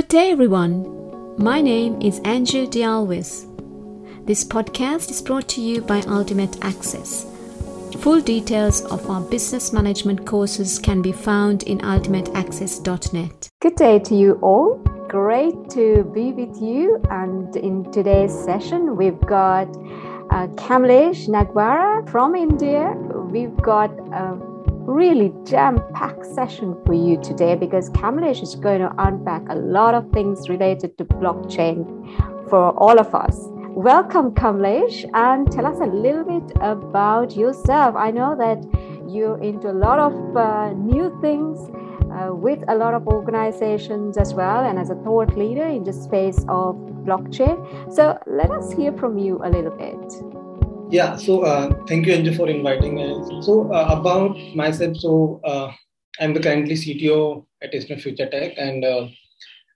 Good day, everyone. My name is Andrew Dialwis. This podcast is brought to you by Ultimate Access. Full details of our business management courses can be found in ultimateaccess.net. Good day to you all. Great to be with you. And in today's session, we've got uh, Kamlesh Nagware from India. We've got a really jam packed session for you today because Kamlesh is going to unpack a lot of things related to blockchain for all of us. Welcome, Kamlesh, and tell us a little bit about yourself. I know that you're into a lot of uh, new things uh, with a lot of organizations as well, and as a thought leader in the space of blockchain. So let us hear from you a little bit. Yeah, so uh, thank you, Anju, for inviting us. So, uh, about myself, so uh, I'm the currently CTO at ISNET Future Tech, and uh,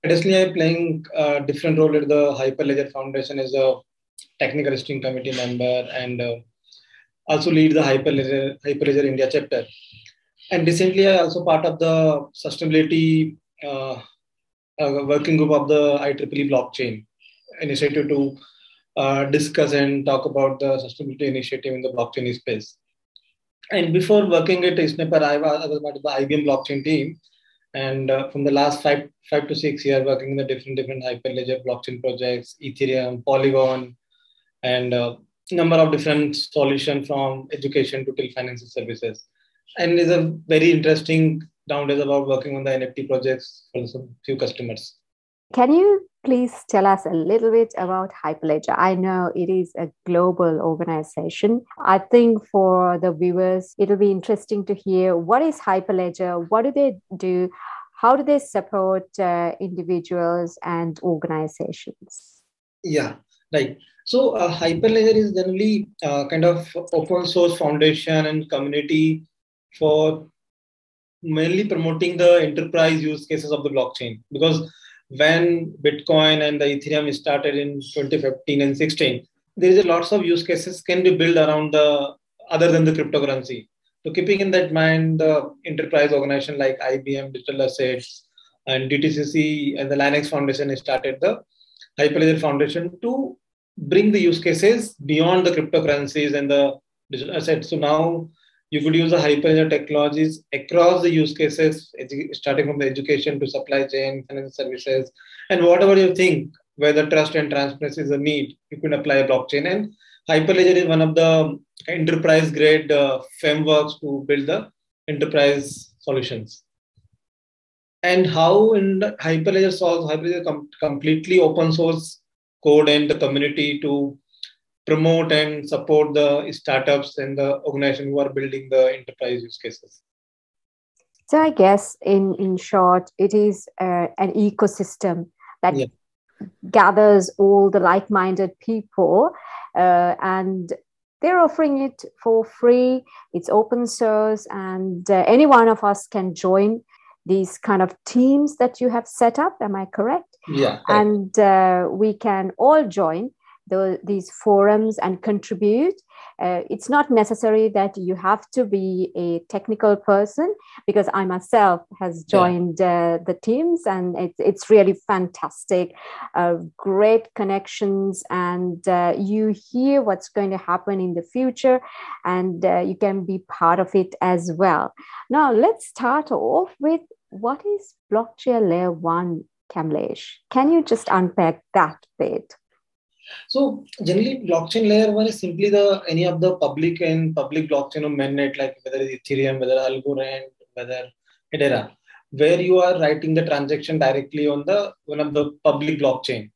additionally, I'm playing a different role at the Hyperledger Foundation as a technical steering committee member and uh, also lead the Hyperledger, Hyperledger India chapter. And recently, I also part of the sustainability uh, working group of the IEEE blockchain initiative to uh, discuss and talk about the sustainability initiative in the blockchain space. And before working at Snapper, I was, I was part of the IBM blockchain team. And uh, from the last five, five to six years, working in the different, different Hyperledger blockchain projects, Ethereum, Polygon, and a uh, number of different solutions from education to till financial services. And it's a very interesting nowadays about working on the NFT projects for some few customers. Can you please tell us a little bit about Hyperledger? I know it is a global organization. I think for the viewers, it'll be interesting to hear what is Hyperledger? What do they do? How do they support uh, individuals and organizations? Yeah, right. So uh, Hyperledger is generally uh, kind of open source foundation and community for mainly promoting the enterprise use cases of the blockchain because when Bitcoin and the Ethereum started in 2015 and 16, there is a lots of use cases can be built around the other than the cryptocurrency. So keeping in that mind, the enterprise organization like IBM Digital Assets and DTCC and the Linux Foundation started the Hyperledger Foundation to bring the use cases beyond the cryptocurrencies and the digital assets. So now you could use the Hyperledger technologies across the use cases, starting from the education to supply chain, financial services, and whatever you think, whether trust and transparency is a need, you can apply a blockchain. And Hyperledger is one of the enterprise grade uh, frameworks to build the enterprise solutions. And how in Hyperledger solves Hyperledger com- completely open source code and the community to promote and support the startups and the organization who are building the enterprise use cases? So i guess in in short it is uh, an ecosystem that yeah. gathers all the like-minded people uh, and they're offering it for free. It's open source and uh, any one of us can join these kind of teams that you have set up. Am i correct? Yeah and uh, we can all join the, these forums and contribute. Uh, it's not necessary that you have to be a technical person because I myself has joined yeah. uh, the teams and it's it's really fantastic, uh, great connections, and uh, you hear what's going to happen in the future, and uh, you can be part of it as well. Now let's start off with what is blockchain layer one, Kamlesh? Can you just unpack that bit? So generally, blockchain layer one is simply the any of the public and public blockchain or mainnet, like whether it's Ethereum, whether Algorand, whether etc., where you are writing the transaction directly on the one of the public blockchain.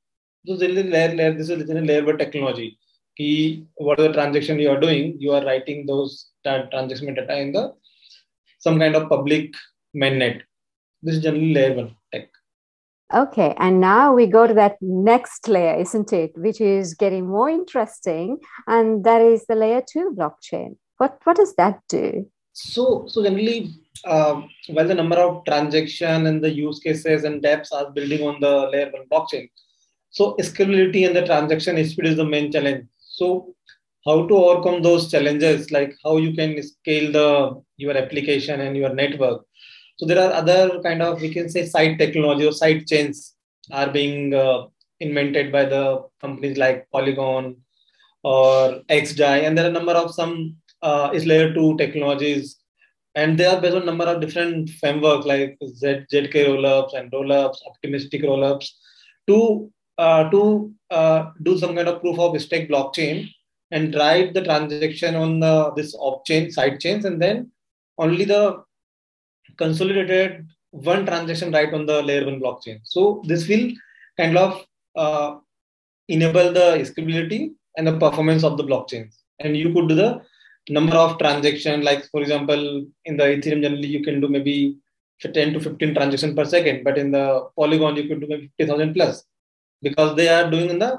So generally, layer layer this is generally layer one technology. Key, what are the transaction you are doing? You are writing those transaction data in the some kind of public mainnet. This is generally layer one. Okay, and now we go to that next layer, isn't it? Which is getting more interesting, and that is the layer two blockchain. What what does that do? So so generally, uh, while the number of transaction and the use cases and dApps are building on the layer one blockchain, so scalability and the transaction speed is the main challenge. So how to overcome those challenges, like how you can scale the your application and your network so there are other kind of we can say side technology or side chains are being uh, invented by the companies like Polygon or XDAI, and there are a number of some uh, is layer two technologies, and they are based on number of different frameworks like Z, ZK rollups and rollups, optimistic rollups, to uh, to uh, do some kind of proof of stake blockchain and write the transaction on the, this off chain side chains, and then only the consolidated one transaction right on the layer one blockchain. So this will kind of uh, enable the scalability and the performance of the blockchains. And you could do the number of transactions, like for example, in the Ethereum generally you can do maybe 10 to 15 transactions per second, but in the Polygon you could do maybe 50,000 plus because they are doing in the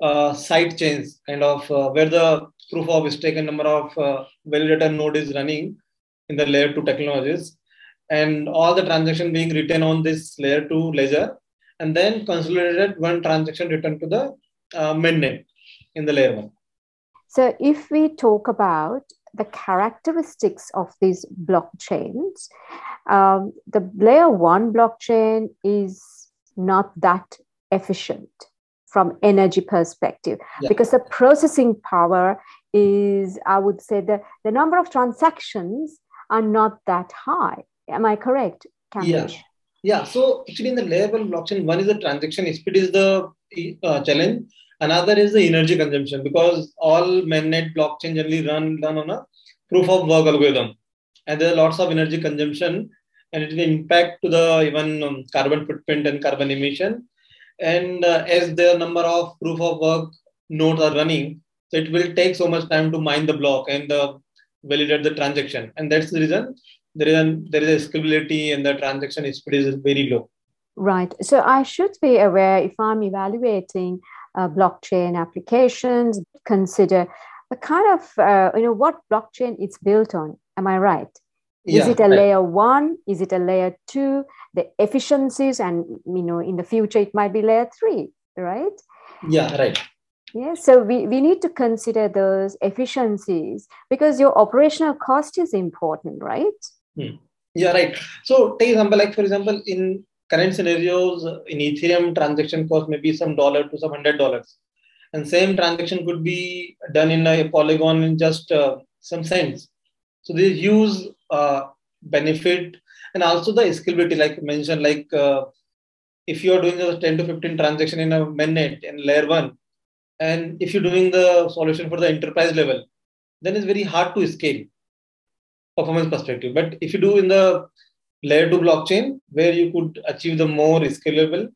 uh, side chains kind of uh, where the proof of stake and number of uh, validator node is running in the layer 2 technologies and all the transaction being written on this layer 2 ledger and then consolidated one transaction written to the uh, mainnet in the layer 1 so if we talk about the characteristics of these blockchains um, the layer 1 blockchain is not that efficient from energy perspective yeah. because the processing power is i would say the, the number of transactions are not that high Am I correct, Kamlesh? Yeah. Yeah. So actually, in the layer blockchain, one is the transaction speed is the uh, challenge. Another is the energy consumption because all mainnet blockchain generally run run on a proof of work algorithm, and there are lots of energy consumption, and it will impact to the even um, carbon footprint and carbon emission. And uh, as the number of proof of work nodes are running, so it will take so much time to mine the block and uh, validate the transaction, and that's the reason there is a, there is a scalability and the transaction speed is very low. Right. So I should be aware if I'm evaluating uh, blockchain applications, consider the kind of uh, you know what blockchain it's built on. Am I right? Is yeah, it a right. layer one? Is it a layer two? The efficiencies, and you know, in the future it might be layer three, right? Yeah, right. Yeah, so we, we need to consider those efficiencies because your operational cost is important, right? Hmm. Yeah, right. So take example, like for example, in current scenarios, in Ethereum, transaction cost maybe some dollar to some hundred dollars, and same transaction could be done in a Polygon in just uh, some cents. So this use uh, benefit and also the scalability, like mentioned, like uh, if you are doing a 10 to 15 transaction in a mainnet in layer one, and if you're doing the solution for the enterprise level, then it's very hard to scale performance perspective. But if you do in the layer two blockchain, where you could achieve the more scalable,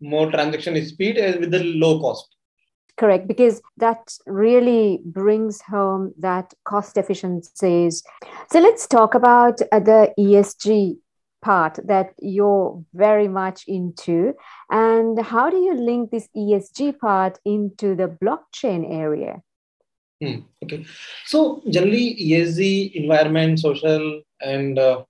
more transaction speed and with the low cost. Correct, because that really brings home that cost efficiencies. So let's talk about uh, the ESG part that you're very much into. And how do you link this ESG part into the blockchain area? Hmm, okay. So generally ESG, environment, social, and uh,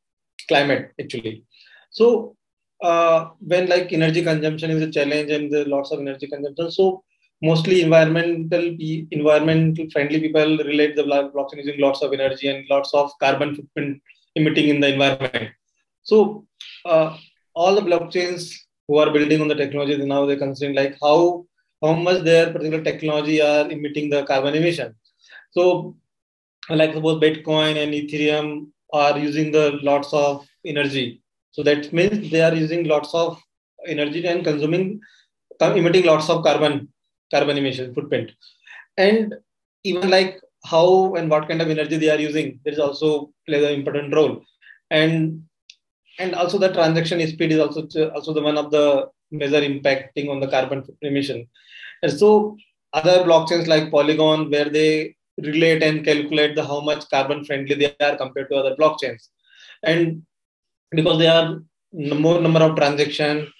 climate actually. So uh, when like energy consumption is a challenge and there lots of energy consumption, so mostly environmental environmental friendly people relate the blockchain using lots of energy and lots of carbon footprint emitting in the environment. So uh, all the blockchains who are building on the technology now they're considering like how how much their particular technology are emitting the carbon emission. So, like suppose Bitcoin and Ethereum are using the lots of energy. So that means they are using lots of energy and consuming, emitting lots of carbon, carbon emission footprint. And even like how and what kind of energy they are using, there is also plays an important role. And and also the transaction speed is also also the one of the major impacting on the carbon emission. And so other blockchains like Polygon, where they relate and calculate the how much carbon friendly they are compared to other blockchains, and because they are more number of transaction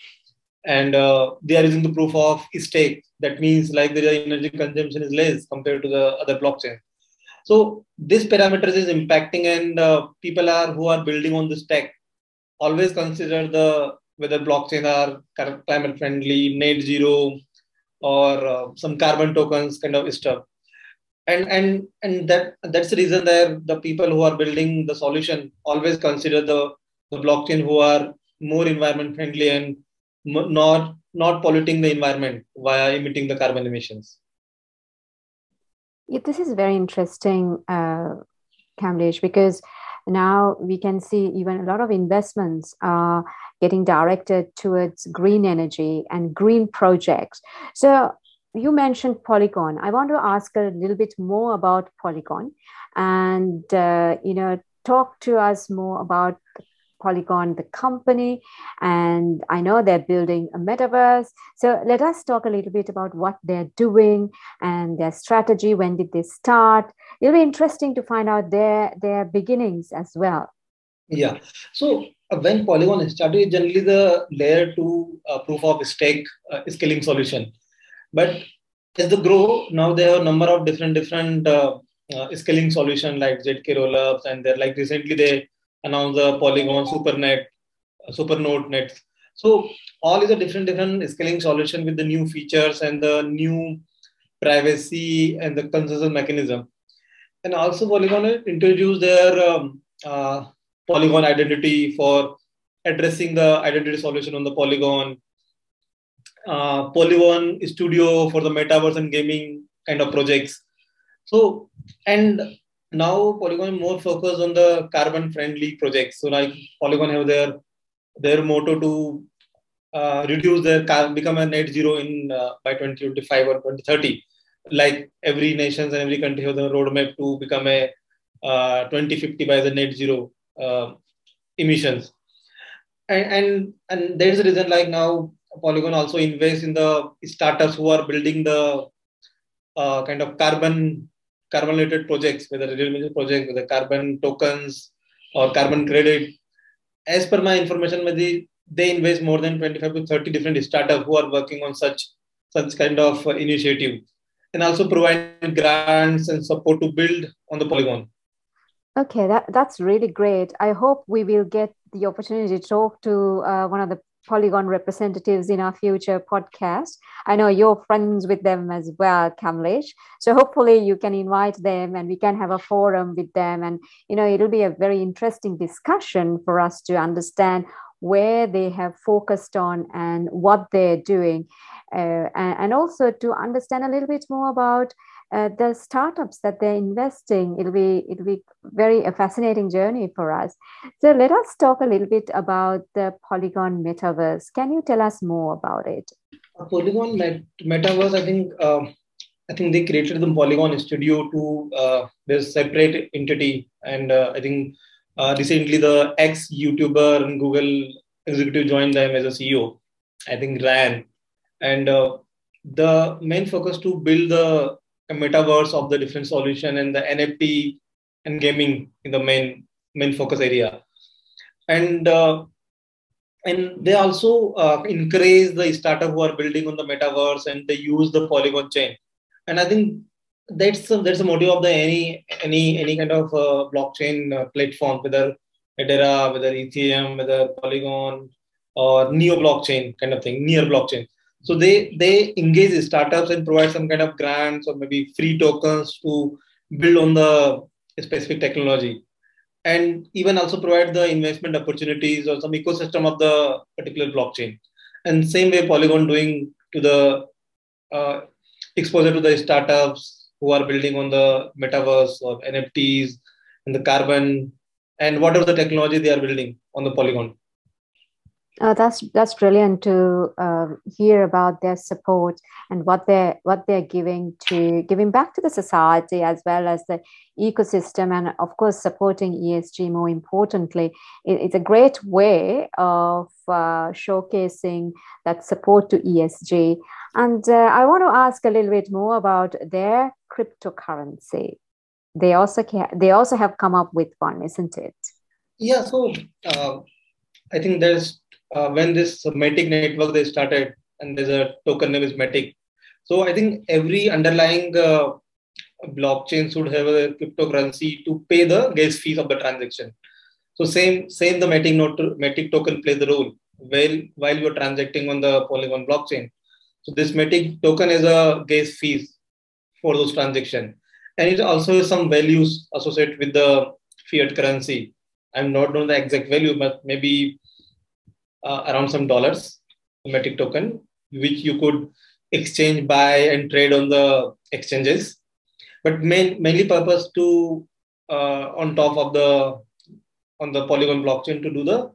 and uh, they are using the proof of stake. That means like the energy consumption is less compared to the other blockchain. So this parameters is impacting, and uh, people are who are building on this tech always consider the whether blockchain are climate friendly, net zero, or uh, some carbon tokens kind of stuff. And and and that that's the reason that the people who are building the solution always consider the, the blockchain who are more environment friendly and not not polluting the environment via emitting the carbon emissions. Yeah, this is very interesting, uh, Kamlesh, because now we can see even a lot of investments are getting directed towards green energy and green projects. So you mentioned Polygon. I want to ask a little bit more about Polygon, and uh, you know, talk to us more about Polygon, the company, and I know they're building a metaverse. So let us talk a little bit about what they're doing and their strategy. When did they start? It'll be interesting to find out their their beginnings as well. Yeah. So uh, when Polygon started, generally the layer two uh, proof of stake uh, scaling solution, but as they grow, now they have a number of different different uh, uh, scaling solution like ZK rollups, and they're like recently they announced the Polygon SuperNet, uh, SuperNode nets. So all is a different different scaling solution with the new features and the new privacy and the consensus mechanism. And also Polygon introduced their um, uh, Polygon identity for addressing the identity solution on the Polygon. Uh, Polygon Studio for the metaverse and gaming kind of projects. So, and now Polygon more focused on the carbon friendly projects. So, like Polygon have their their motto to uh, reduce their become a net zero in uh, by 2025 or 2030. Like every nations and every country have the roadmap to become a uh, 2050 by the net zero uh, emissions. And, and and there's a reason like now Polygon also invests in the startups who are building the uh, kind of carbon carbon related projects, whether renewable project, whether carbon tokens or carbon credit. As per my information, maybe they invest more than 25 to 30 different startups who are working on such such kind of uh, initiative and also provide grants and support to build on the polygon okay that, that's really great i hope we will get the opportunity to talk to uh, one of the Polygon representatives in our future podcast. I know you're friends with them as well, Kamlesh. So hopefully you can invite them and we can have a forum with them. And, you know, it'll be a very interesting discussion for us to understand where they have focused on and what they're doing. Uh, and, also to understand a little bit more about uh, the startups that they're investing. It'll be it'll be very a fascinating journey for us. So let us talk a little bit about the polygon metaverse. Can you tell us more about it? Polygon met- metaverse i think um, i think they created the polygon studio to uh, this separate entity. And uh, i think uh, recently the ex youtuber and google executive joined them as a ceo i think Ryan and uh, the main focus to build the metaverse of the different solution and the NFT and gaming in the main main focus area. And uh, and they also uh, encourage the startup who are building on the metaverse and they use the Polygon chain. And I think that's a, that's a motive of the any any any kind of uh, blockchain uh, platform, whether Hedera, whether Ethereum, whether Polygon or Neo blockchain kind of thing, near blockchain. So they they engage startups and provide some kind of grants or maybe free tokens to build on the specific technology, and even also provide the investment opportunities or some ecosystem of the particular blockchain. And same way Polygon doing to the uh, exposure to the startups who are building on the metaverse or NFTs and the carbon and whatever the technology they are building on the Polygon. Uh, that's that's brilliant to uh, hear about their support and what they're what they're giving to giving back to the society as well as the ecosystem and of course supporting ESG more importantly. It, it's a great way of uh, showcasing that support to ESG. And uh, I want to ask a little bit more about their cryptocurrency. They also ca- they also have come up with one, isn't it? Yeah. So uh, I think there's uh, when this Matic network they started, and there's a token name is Matic. So I think every underlying uh, blockchain should have a cryptocurrency to pay the gas fees of the transaction. So same same the Matic note Matic token plays the role while while you're transacting on the Polygon blockchain. So this Matic token is a gas fees for those transactions, and it also has some values associated with the fiat currency. I'm not knowing the exact value, but maybe uh, around some dollars, Matic token. which you could exchange, buy, and trade on the exchanges. But main, mainly purpose to uh, on top of the on the Polygon blockchain to do the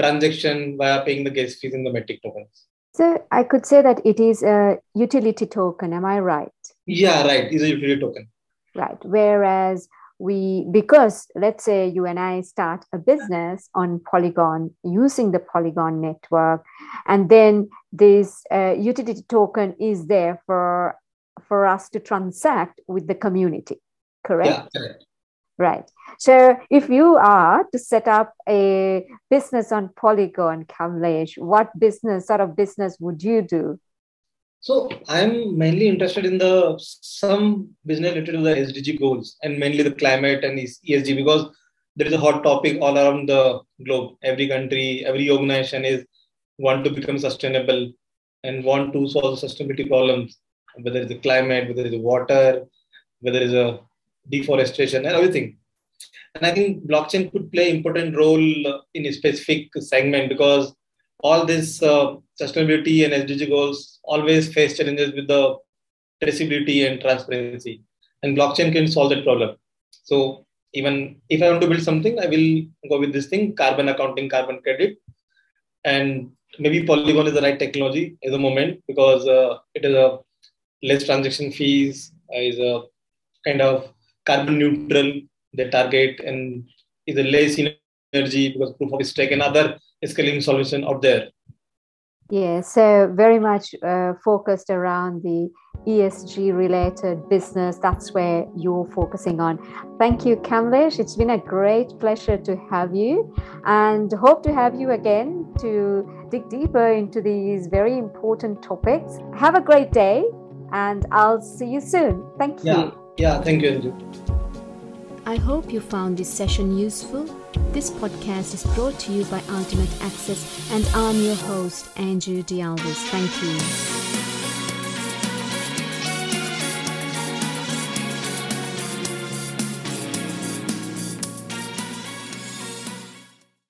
transaction via paying the gas fees in the Matic tokens. So I could say that it is a utility token. Am I right? Yeah, right. Is a utility token. Right. Whereas we, because let's say you and I start a business on Polygon using the Polygon network, and then this uh, utility token is there for for us to transact with the community. Correct. Yeah, correct. Right. So if you are to set up a business on Polygon, Kamlesh, what business sort of business would you do? So I'm mainly interested in the some business related to the SDG goals and mainly the climate and ESG because there is a hot topic all around the globe. Every country, every organization is want to become sustainable and want to solve the sustainability problems, whether it's the climate, whether it's the water, whether it's a deforestation and everything. And I think blockchain could play important role in a specific segment because all this uh, sustainability and SDG goals always face challenges with the traceability and transparency. And blockchain can solve that problem. So even if I want to build something, I will go with this thing, carbon accounting, carbon credit. And maybe Polygon is the right technology at the moment because uh, it is a less transaction fees, is a kind of carbon neutral they target and is a less energy because proof of stake and other scaling solution out there. Yeah, so very much uh, focused around the ESG related business. That's where you're focusing on. Thank you, Kamlesh. It's been a great pleasure to have you and hope to have you again to dig deeper into these very important topics. Have a great day and I'll see you soon. Thank you. Yeah, yeah thank you, Anju. I hope you found this session useful. This podcast is brought to you by Ultimate Access, and I'm your host, Andrew Dialvis. Thank you.